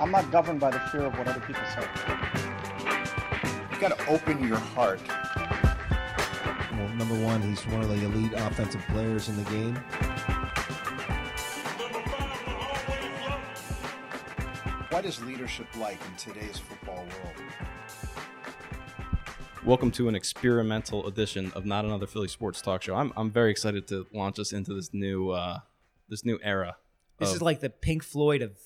I'm not governed by the fear of what other people say. You got to open your heart. Well, number one, he's one of the elite offensive players in the game. What is leadership like in today's football world? Welcome to an experimental edition of Not Another Philly Sports Talk Show. I'm, I'm very excited to launch us into this new uh, this new era. This of- is like the Pink Floyd of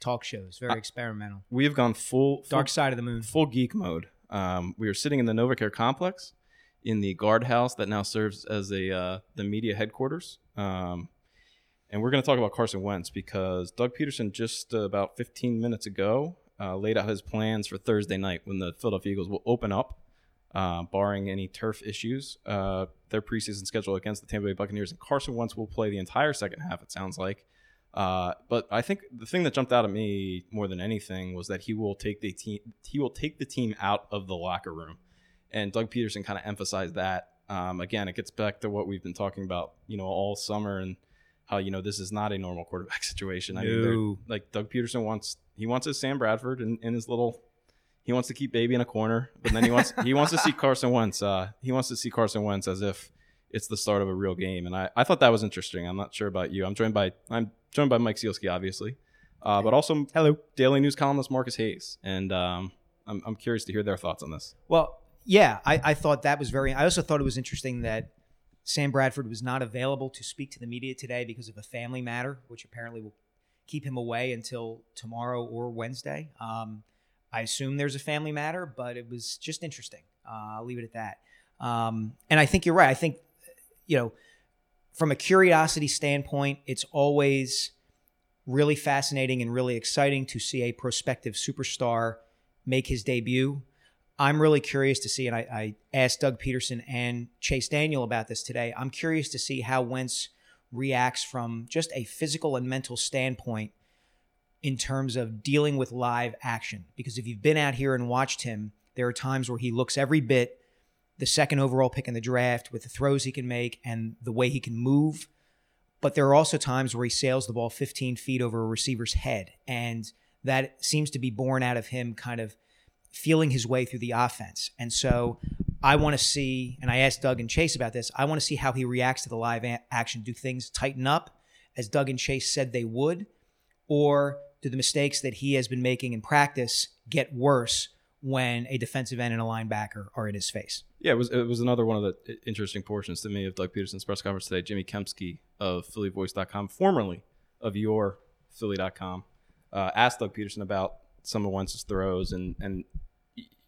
talk shows. Very Uh, experimental. we have gone full, full Dark side of the moon. full geek mode. Um, we are sitting in the NovaCare complex in the guardhouse that now serves as a uh, the media headquarters. Um, and we're going to talk about Carson Wentz because Doug Pederson just uh, about 15 minutes ago uh, laid out his plans for Thursday night when the Philadelphia Eagles will open up, uh, barring any turf issues, uh, their preseason schedule against the Tampa Bay Buccaneers. And Carson Wentz will play the entire second half. It sounds like. Uh, but I think the thing that jumped out at me more than anything was that he will take the team he will take the team out of the locker room, and Doug Pederson kind of emphasized that. Um, again, it gets back to what we've been talking about, you know, all summer and how you know this is not a normal quarterback situation. I mean, like Doug Pederson wants he wants his Sam Bradford in, in his little. He wants to keep baby in a corner, but then he wants he wants to see Carson Wentz. Uh, he wants to see Carson Wentz as if it's the start of a real game, and I, I thought that was interesting. I'm not sure about you. I'm joined by I'm joined by Mike Sielski, obviously, uh, but also Hello. Daily News columnist Marcus Hayes, and um, I'm I'm curious to hear their thoughts on this. Well, yeah, I, I thought that was very. I also thought it was interesting that Sam Bradford was not available to speak to the media today because of a family matter, which apparently will keep him away until tomorrow or Wednesday. Um, I assume there's a family matter, but it was just interesting. Uh, I'll leave it at that. Um, and I think you're right. I think, you know, from a curiosity standpoint, it's always really fascinating and really exciting to see a prospective superstar make his debut. I'm really curious to see, and I, I asked Doug Pederson and Chase Daniel about this today. I'm curious to see how Wentz reacts from just a physical and mental standpoint in terms of dealing with live action. Because if you've been out here and watched him, there are times where he looks every bit the second overall pick in the draft with the throws he can make and the way he can move. But there are also times where he sails the ball 15 feet over a receiver's head. And that seems to be born out of him kind of feeling his way through the offense. And so I want to see, and I asked Doug and Chase about this, I want to see how he reacts to the live a- action. Do things tighten up as Doug and Chase said they would? Or do the mistakes that he has been making in practice get worse when a defensive end and a linebacker are in his face? Yeah, it was it was another one of the interesting portions to me of Doug Pederson's press conference today. Jimmy Kempski of PhillyVoice.com, formerly of your Philly.com, uh, asked Doug Pederson about some of Wentz's throws, and and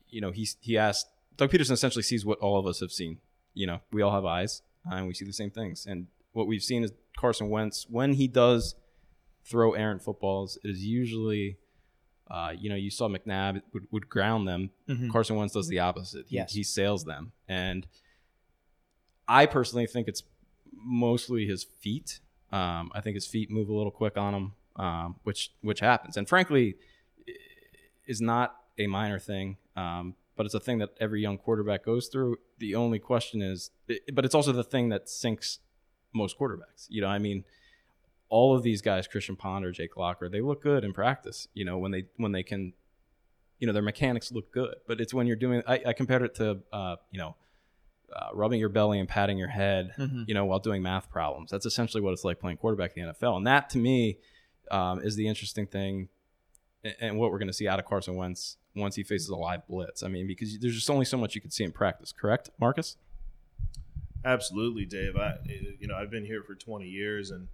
you know he he asked Doug Pederson essentially sees what all of us have seen. You know, we all have eyes, uh, and we see the same things. And what we've seen is Carson Wentz when he does throw errant footballs, it is usually. Uh, you know, you saw McNabb would, would ground them. Mhm. Carson Wentz does the opposite. He, Yes. he sails them, and I personally think it's mostly his feet. Um, I think his feet move a little quick on him, um, which which happens, and frankly, is not a minor thing. Um, but it's a thing that every young quarterback goes through. The only question is, but it's also the thing that sinks most quarterbacks. You know, I mean, all of these guys, Christian Ponder, Jake Locker, they look good in practice. You know, when they when they can, you know, their mechanics look good. But it's when you're doing. I, I compared it to, uh, you know, uh, rubbing your belly and patting your head, Mhm. you know, while doing math problems. That's essentially what it's like playing quarterback in the NFL. And that to me um, is the interesting thing, a- and what we're going to see out of Carson Wentz once he faces a live blitz. I mean, because there's just only so much you can see in practice. Correct, Marcus? Absolutely, Dave. I, you know, I've been here for 20 years, and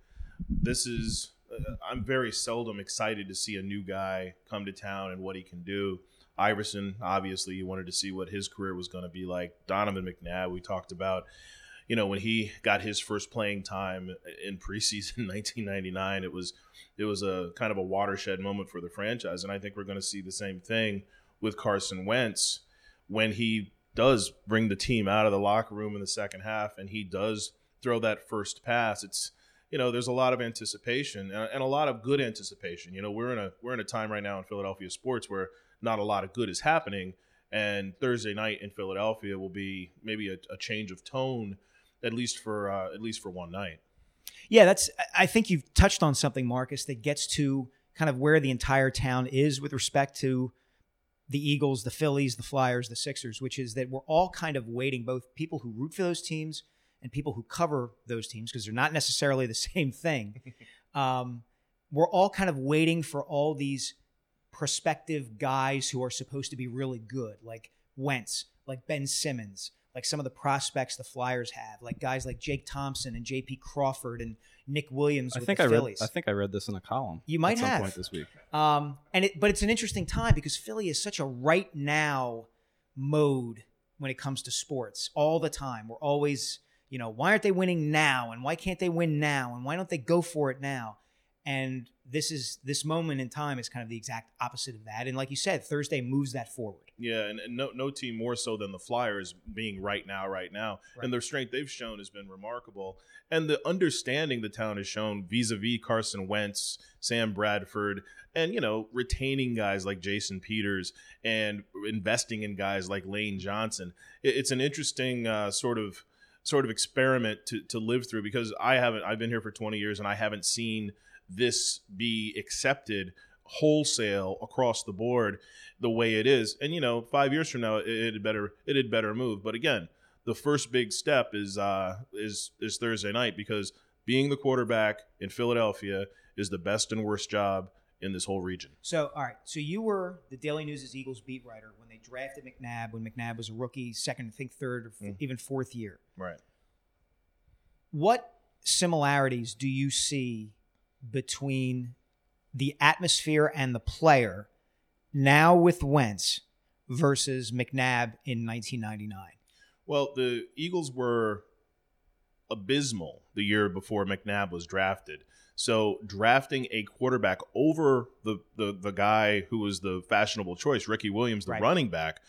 this is. Uh, I'm very seldom excited to see a new guy come to town and what he can do. Iverson, obviously, you wanted to see what his career was going to be like. Donovan McNabb, we talked about, you know, when he got his first playing time in preseason 1999, it was it was a kind of a watershed moment for the franchise, and I think we're going to see the same thing with Carson Wentz when he does bring the team out of the locker room in the second half and he does throw that first pass. It's you know, there's a lot of anticipation and, and a lot of good anticipation. You know, we're in a we're in a time right now in Philadelphia sports where not a lot of good is happening, and Thursday night in Philadelphia will be maybe a, a change of tone, at least for uh, at least for one night. Yeah, that's. I think you've touched on something, Marcus, that gets to kind of where the entire town is with respect to the Eagles, the Phillies, the Flyers, the Sixers, which is that we're all kind of waiting, both people who root for those teams and people who cover those teams, because they're not necessarily the same thing. Um, we're all kind of waiting for all these prospective guys who are supposed to be really good, like Wentz, like Ben Simmons, like some of the prospects the Flyers have, like guys like Jake Thompson and J.P. Crawford and Nick Williams I think I read. I think I read this in a column. You might at some have. point this week. Um, and it, but it's an interesting time because Philly is such a right now mode when it comes to sports all the time. We're always, you know, why aren't they winning now? And why can't they win now? And why don't they go for it now? And this is this moment in time is kind of the exact opposite of that. And like you said, Thursday moves that forward. Yeah, and, and no no team more so than the Flyers being right now, right now, Right. and their strength they've shown has been remarkable, and the understanding the town has shown vis-a-vis Carson Wentz, Sam Bradford, and you know retaining guys like Jason Peters and investing in guys like Lane Johnson. It, it's an interesting uh, sort of sort of experiment to to live through because I haven't I've been here for 20 years and I haven't seen this be accepted wholesale across the board the way it is. And you know, five years from now, it, it had better it had better move. But again, the first big step is uh, is is Thursday night because being the quarterback in Philadelphia is the best and worst job in this whole region. So, all right. So you were the Daily News' Eagles beat writer when they drafted McNabb, when McNabb was a rookie, second, I think third, or f- Mm. even fourth year. Right. what similarities do you see between the atmosphere and the player now with Wentz versus McNabb in 1999? Well, the Eagles were abysmal the year before McNabb was drafted. So drafting a quarterback over the the, the guy who was the fashionable choice, Ricky Williams, the Right. running back,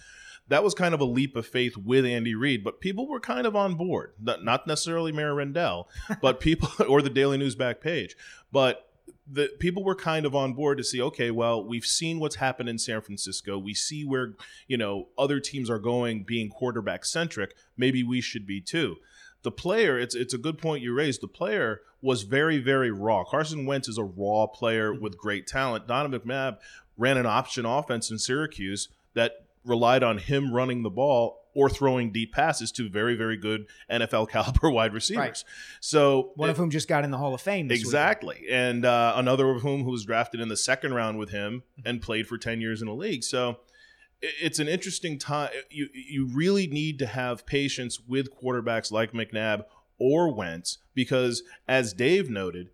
that was kind of a leap of faith with Andy Reid. But people were kind of on board. Not, not necessarily Mayor Rendell, but people or the Daily News back page. But the people were kind of on board to see, okay, well, we've seen what's happened in San Francisco. We see where, you know, other teams are going being quarterback centric. Maybe we should be too. The player, it's it's a good point you raised. The player was very, very raw. Carson Wentz is a raw player with great talent. Donovan McNabb ran an option offense in Syracuse that relied on him running the ball or throwing deep passes to very, very good NFL caliber wide receivers. So One it- of whom just got in the Hall of Fame. This week. Exactly. And uh, another of whom who was drafted in the second round with him and played for 10 years in the league. So it's an interesting time. You, you really need to have patience with quarterbacks like McNabb or Wentz because, as Dave noted,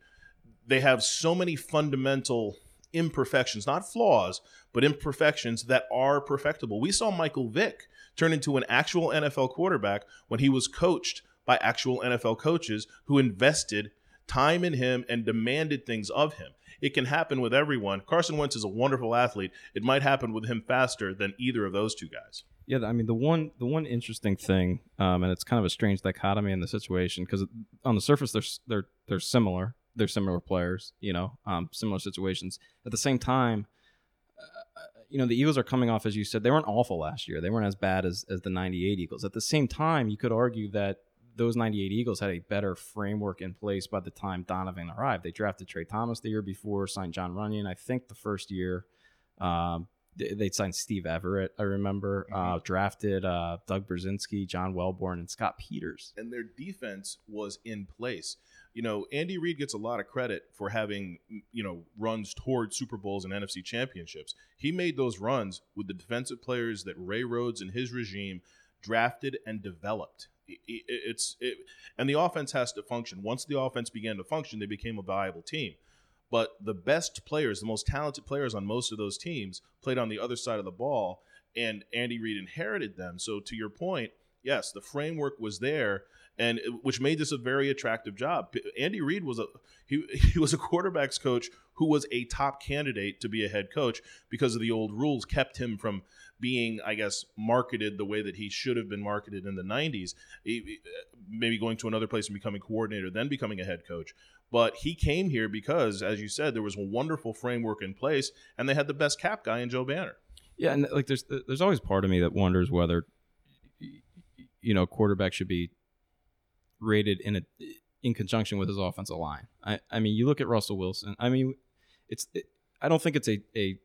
they have so many fundamental imperfections, not flaws, but imperfections that are perfectible. We saw Michael Vick turn into an actual NFL quarterback when he was coached by actual NFL coaches who invested time in him and demanded things of him. It can happen with everyone. Carson Wentz is a wonderful athlete. It might happen with him faster than either of those two guys. Yeah, I mean the one the one interesting thing, um, and it's kind of a strange dichotomy in the situation because on the surface they're they're they're similar. They're similar players, you know, um, similar situations. At the same time, uh, you know, the Eagles are coming off, as you said, they weren't awful last year. They weren't as bad as as the '98 Eagles. At the same time, you could argue that those 98 Eagles had a better framework in place by the time Donovan arrived. They drafted Tra Thomas the year before, signed Jon Runyan, I think the first year. Um, they they signed Steve Everitt, I remember, uh, drafted uh, Doug Brzezinski, John Welbourn, and Scott Peters. and their defense was in place. You know, Andy Reid gets a lot of credit for having, you know, runs toward Super Bowls and NFC championships. He made those runs with the defensive players that Ray Rhodes and his regime drafted and developed. It's it, and the offense has to function. Once the offense began to function, they became a viable team. But the best players, the most talented players on most of those teams, played on the other side of the ball, and Andy Reid inherited them. So to your point, yes, the framework was there, and which made this a very attractive job. Andy Reid was a he, he was a quarterbacks coach who was a top candidate to be a head coach because of the old rules kept him from being, I guess, marketed the way that he should have been marketed in the '90s. He- he- maybe going to another place and becoming coordinator, then becoming a head coach. But he came here because, as you said, there was a wonderful framework in place, and they had the best cap guy in Joe Banner. Yeah, and like there's there's always part of me that wonders whether you know quarterback should be rated in a in conjunction with his offensive line. I I mean, you look at Russell Wilson. I mean, it's it, I don't think it's a a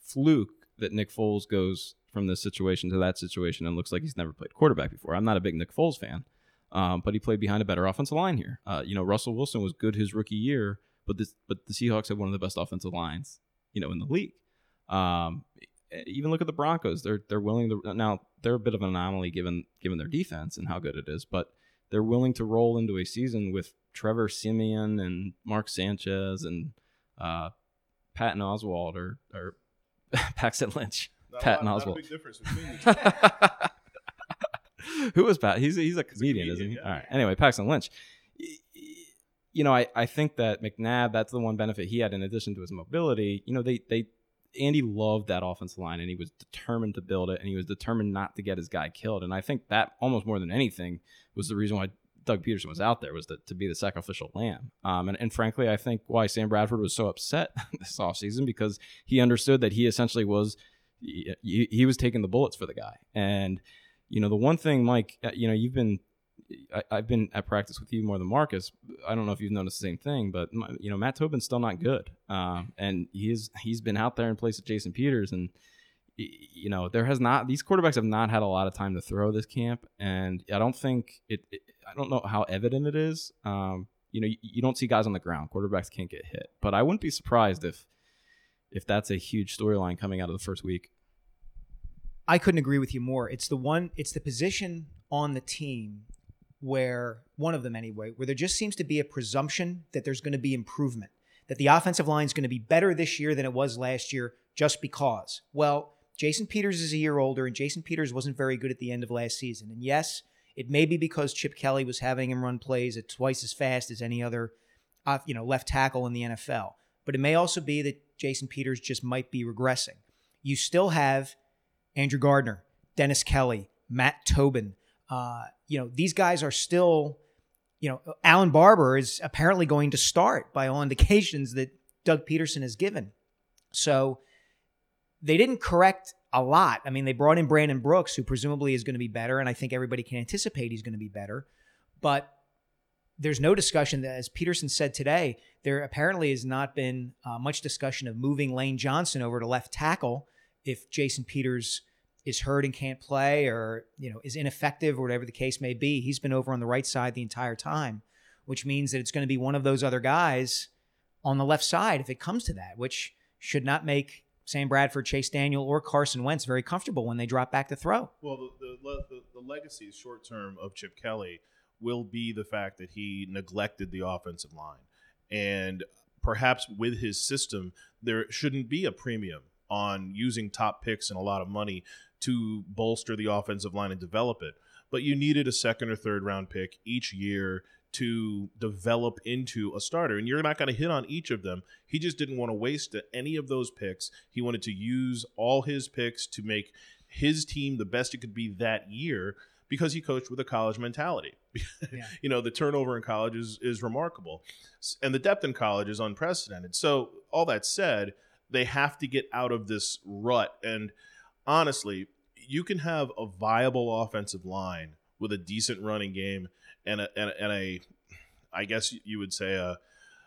fluke that Nick Foles goes from this situation to that situation and looks like he's never played quarterback before. I'm not a big Nick Foles fan, um, but he played behind a better offensive line here. Uh, you know, Russell Wilson was good his rookie year, but this but the Seahawks have one of the best offensive lines, you know, in the league. Um, even look at the Broncos. They're they're willing to now they're a bit of an anomaly given given their defense and how good it is, but they're willing to roll into a season with Trevor Siemian and Mark Sanchez and uh, Patton Oswalt or or Paxton Lynch. Not a Patton lot- a Oswalt. big difference between the two. Who was Pat? He's a, he's a comedian, isn't he? yeah. All right. Anyway, Paxton Lynch. You know, I, I think that McNabb, that's the one benefit he had in addition to his mobility. You know, they they Andy loved that offensive line and he was determined to build it and he was determined not to get his guy killed. And I think that almost more than anything was the reason why Doug Pederson was out there was to, to be the sacrificial lamb. Um, and, and frankly, I think why Sam Bradford was so upset this offseason because he understood that he essentially was he, he was taking the bullets for the guy. And you know, the one thing, Mike, uh, you know, you've been, I, I've been at practice with you more than Marcus. I don't know if you've noticed the same thing, but my- you know, Matt Tobin's still not good, um, and he's he's been out there in place of Jason Peters, and you know, there has not these quarterbacks have not had a lot of time to throw this camp, and I don't think it. it I don't know how evident it is. Um, you know, you, you don't see guys on the ground. Quarterbacks can't get hit, but I wouldn't be surprised if if that's a huge storyline coming out of the first week. I couldn't agree with you more. It's the one. It's the position on the team where one of them anyway, where there just seems to be a presumption that there's going to be improvement, that the offensive line is going to be better this year than it was last year, just because. Well, Jason Peters is a year older, and Jason Peters wasn't very good at the end of last season. And yes, it may be because Chip Kelly was having him run plays at twice as fast as any other, uh, you know, left tackle in the NFL. But it may also be that Jason Peters just might be regressing. You still have Andrew Gardner, Dennis Kelly, Matt Tobin. Uh, you know, these guys are still, you know, Allen Barbre is apparently going to start by all indications that Doug Pederson has given. So they didn't correct a lot. I mean, they brought in Brandon Brooks, who presumably is going to be better, and I think everybody can anticipate he's going to be better. But there's no discussion that, as Pederson said today, there apparently has not been uh, much discussion of moving Lane Johnson over to left tackle if Jason Peters is hurt and can't play or you know is ineffective or whatever the case may be. He's been over on the right side the entire time, which means that it's going to be one of those other guys on the left side if it comes to that, which should not make Sam Bradford, Chase Daniel, or Carson Wentz very comfortable when they drop back to throw. Well, the the, the, the legacy short term of Chip Kelly will be the fact that he neglected the offensive line, and perhaps with his system, there shouldn't be a premium on using top picks and a lot of money to bolster the offensive line and develop it. But you needed a second or third round pick each year to develop into a starter. And you're not going to hit on each of them. He just didn't want to waste any of those picks. He wanted to use all his picks to make his team the best it could be that year because he coached with a college mentality. Yeah. you know, the turnover in college is, is remarkable. And the depth in college is unprecedented. So, all that said, they have to get out of this rut. And honestly, you can have a viable offensive line with a decent running game and a, and a, and a I guess you would say a,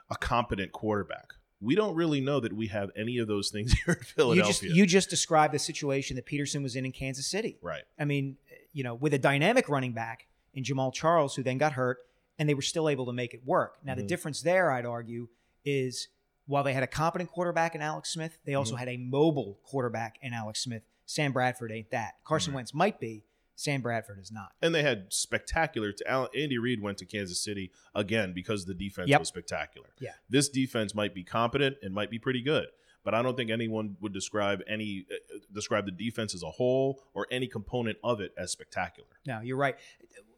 a competent quarterback. We don't really know that we have any of those things here in You just Philadelphia. you just described the situation that Pederson was in in Kansas City. right. I mean, you know, with a dynamic running back in Jamaal Charles, who then got hurt, and they were still able to make it work. Now, the Mhm. difference there, I'd argue, is while they had a competent quarterback in Alex Smith, they also had a mobile quarterback in Alex Smith. Sam Bradford ain't that. Carson Right. Wentz might be. Sam Bradford is not. And they had spectacular. To Al- Andy Reid went to Kansas City again because the defense Yep. was spectacular. Yeah. this defense might be competent and might be pretty good, but I don't think anyone would describe any uh, describe the defense as a whole or any component of it as spectacular. No, you're right.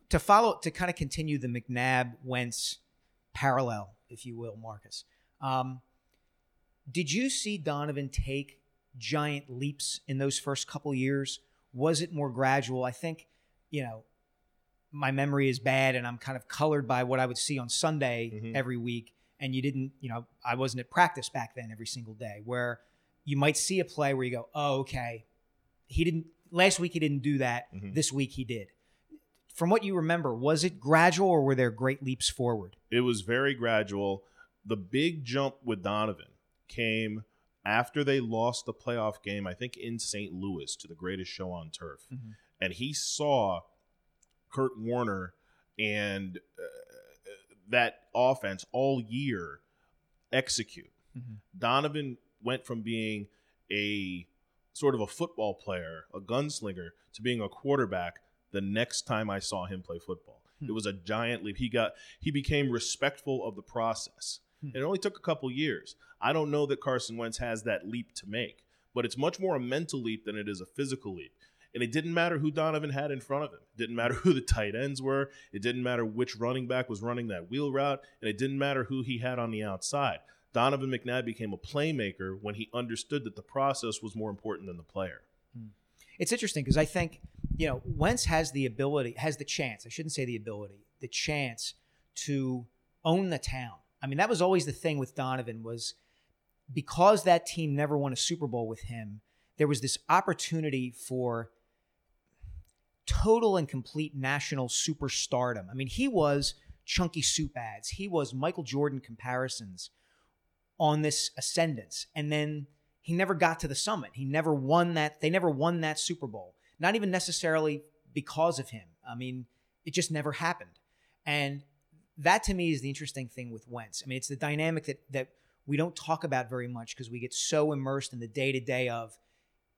To follow, to kind of continue the McNabb Wentz parallel, if you will, Marcus. Um, did you see Donovan take giant leaps in those first couple years? Was it more gradual? I think, you know, my memory is bad and I'm kind of colored by what I would see on Sunday Mhm. every week. And you didn't, you know, I wasn't at practice back then every single day where you might see a play where you go, oh, okay, he didn't, last week he didn't do that. Mhm. This week he did. From what you remember, was it gradual or were there great leaps forward? It was very gradual. The big jump with Donovan came after they lost the playoff game, I think in St. Louis to the greatest show on turf, Mhm. and he saw Kurt Warner and uh, that offense all year execute. Mhm. Donovan went from being a sort of a football player, a gunslinger, to being a quarterback the next time I saw him play football. Hmm. It was a giant leap. He got he became respectful of the process. Hmm. It only took a couple years. I don't know that Carson Wentz has that leap to make, but it's much more a mental leap than it is a physical leap. And it didn't matter who Donovan had in front of him. It didn't matter who the tight ends were. It didn't matter which running back was running that wheel route. And it didn't matter who he had on the outside. Donovan McNabb became a playmaker when he understood that the process was more important than the player. It's interesting because I think you know Wentz has the ability, has the chance. I shouldn't say the ability, the chance to own the town. I mean, that was always the thing with Donovan was because that team never won a Super Bowl with him. There was this opportunity for total and complete national superstardom. I mean, he was chunky soup ads. He was Michael Jordan comparisons on this ascendance. And then he never got to the summit. He never won that. They never won that Super Bowl. Not even necessarily because of him. I mean, it just never happened. And that to me is the interesting thing with Wentz. I mean, it's the dynamic that that we don't talk about very much because we get so immersed in the day to day of,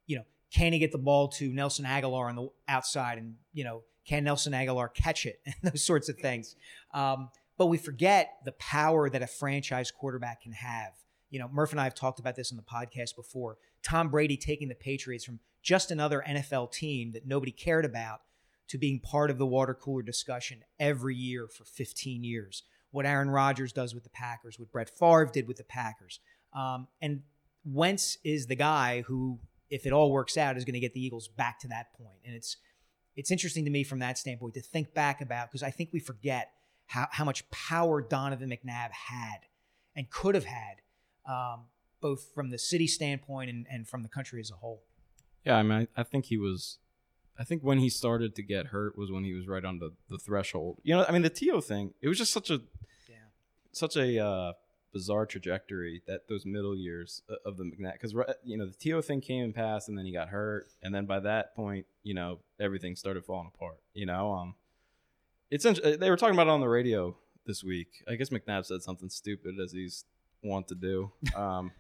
you know, can he get the ball to Nelson Agholor on the outside, and you know, can Nelson Agholor catch it, and those sorts of things. Um, but we forget the power that a franchise quarterback can have. You know, Murph and I have talked about this in the podcast before. Tom Brady taking the Patriots from just another NFL team that nobody cared about to being part of the water cooler discussion every year for 15 years. What Aaron Rodgers does with the Packers, what Brett Favre did with the Packers. Um, and Wentz is the guy who, if it all works out, is going to get the Eagles back to that point. And it's it's interesting to me from that standpoint to think back about because I think we forget how, how much power Donovan McNabb had and could have had, um, both from the city standpoint and, and from the country as a whole. Yeah, I mean, I, I think he was. I think when he started to get hurt was when he was right on the, the threshold. You know, I mean, the T.O. thing. It was just such a, Yeah. such a uh, bizarre trajectory that those middle years of the McNabb. Because you know the T.O. thing came and passed, and then he got hurt, and then by that point, you know, everything started falling apart. You know, um, it's they were talking about it on the radio this week. I guess McNabb said something stupid as he's want to do. Um,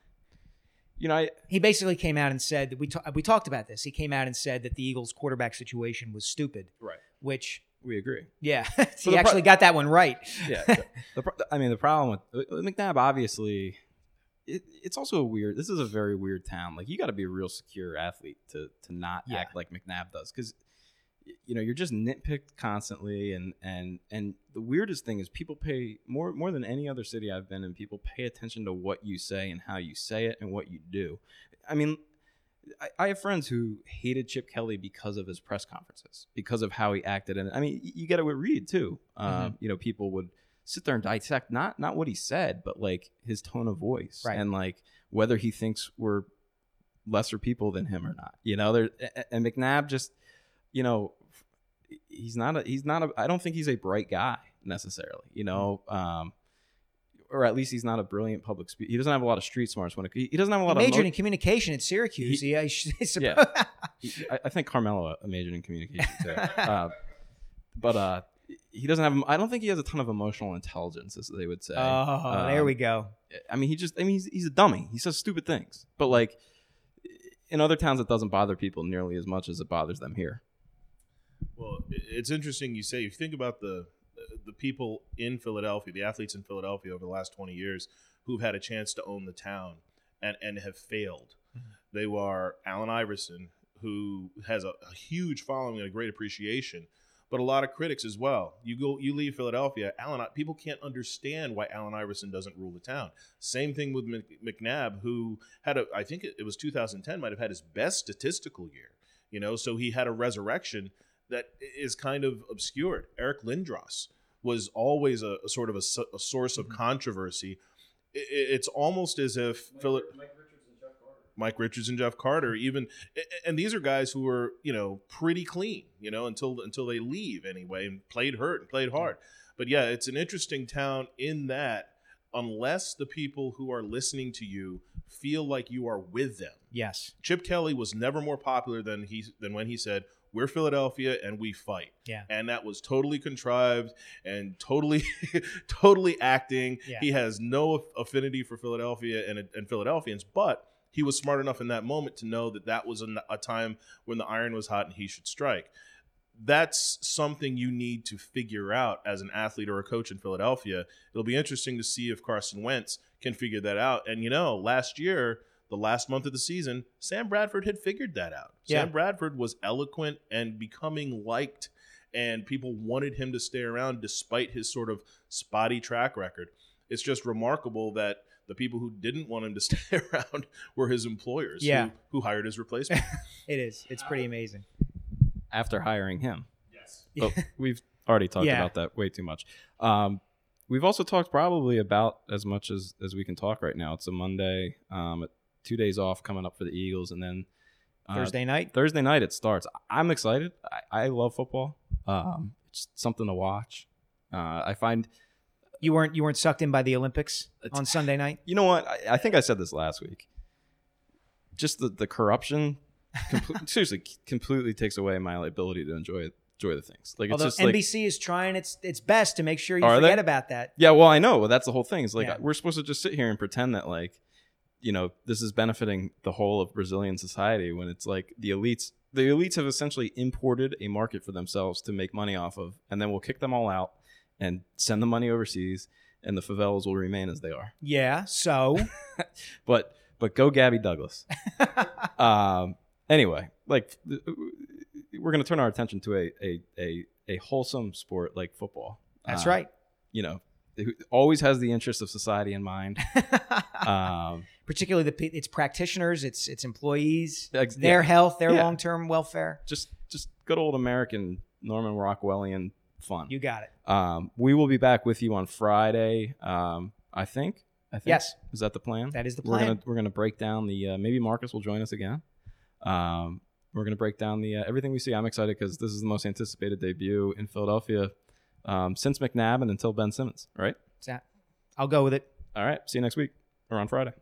you know, I, He basically came out and said that we ta- we talked about this. He came out and said that the Eagles quarterback situation was stupid, right. which We agree. yeah, he pro- actually got that one right. yeah. The, the pro- I mean, the problem with with McNabb, obviously, it, it's also a weird. This is a very weird town. Like, you got to be a real secure athlete to to not Yeah. act like McNabb does, because you know you're just nitpicked constantly, and and and the weirdest thing is people pay more more than any other city I've been in. People pay attention to what you say and how you say it and what you do. I mean. I, I have friends who hated Chip Kelly because of his press conferences, because of how he acted, and I mean, you get it with Reid too. Um, You know, people would sit there and dissect not not what he said, but like his tone of voice Right. and like whether he thinks we're lesser people than him or not. You know, there and McNabb just, you know, he's not a he's not a I don't think he's a bright guy necessarily. You know, um, or at least he's not a brilliant public speaker. He doesn't have a lot of street smarts when it, he he doesn't have a He lot of majored emo- in communication at Syracuse. He- yeah, he should- Yeah. I, I think Carmelo majored in communication too. uh, but uh, he doesn't have. I don't think he has a ton of emotional intelligence, as they would say. oh, there Um, we go. I mean, he just. I mean, he's, he's a dummy. He says stupid things. But like in other towns, it doesn't bother people nearly as much as it bothers them here. Well, it's interesting you say. If you think about the the people in Philadelphia, the athletes in Philadelphia over the last twenty years who've had a chance to own the town and and have failed, mm-hmm. they were Allen Iverson, who has a, a huge following and a great appreciation, but a lot of critics as well. You go, you leave Philadelphia, Allen. People can't understand why Allen Iverson doesn't rule the town. Same thing with Mc- McNabb, who had a, I think it it was 2010, might have had his best statistical year. You know, so he had a resurrection that is kind of obscured. Eric Lindros was always a, a sort of a source of controversy. I- I- it's almost as if Phil- Mike Richards and Jeff Carter, even, a- a- and these are guys who were you know pretty clean, you know, until until they leave anyway, and played hurt and played hard. But yeah, it's an interesting town in that unless the people who are listening to you feel like you are with them. Yes. Chip Kelly was never more popular than he than when he said, "We're Philadelphia and we fight." Yeah. And that was totally contrived and totally totally acting. Yeah. He has no affinity for Philadelphia and and Philadelphians, but he was smart enough in that moment to know that that was a, a time when the iron was hot and he should strike. That's something you need to figure out as an athlete or a coach in Philadelphia. It'll be interesting to see if Carson Wentz can figure that out. And you know, last year, the last month of the season, Sam Bradford had figured that out. Yeah. Sam Bradford was eloquent and becoming liked, and people wanted him to stay around despite his sort of spotty track record. It's just remarkable that the people who didn't want him to stay around were his employers Yeah. who, who hired his replacement. It is. It's pretty amazing. after hiring him. yes. But we've already talked Yeah. about that way too much. Um, we've also talked probably about as much as, as we can talk right now. It's a Monday, um, two days off coming up for the Eagles, and then uh, Thursday night. Thursday night it starts. I'm excited. I, I love football. Um, it's something to watch. Uh, I find You weren't you weren't sucked in by the Olympics on Sunday night. you know what? I, I think I said this last week. Just the the corruption, seriously, completely takes away my ability to enjoy enjoy the things. Like it's Although just like NBC is trying its its best to make sure you forget they? about that. Yeah, well, I know. Well, that's the whole thing. It's like Yeah. we're supposed to just sit here and pretend that like, you know, this is benefiting the whole of Brazilian society when it's like the elites. The elites have essentially imported a market for themselves to make money off of, and then we'll kick them all out and send the money overseas, and the favelas will remain as they are. Yeah. So But but go Gabby Douglas. um. Anyway, like we're gonna turn our attention to a a a, a wholesome sport like football. that's Uh, right. you know, who always has the interest of society in mind. Um, Particularly the its practitioners, its its employees, Ex- their yeah. health, their Yeah. long term welfare. just, just good old American Norman Rockwellian fun. You got it. um, we will be back with you on Friday. Um, I think. I think. Yes. Is that the plan? That is the plan. We're gonna we're gonna break down the uh, maybe Marcus will join us again. Um, we're gonna break down the uh, everything we see. I'm excited because this is the most anticipated debut in Philadelphia um, since McNabb and until Ben Simmons. Right. I'll go with it. All right. See you next week or on Friday.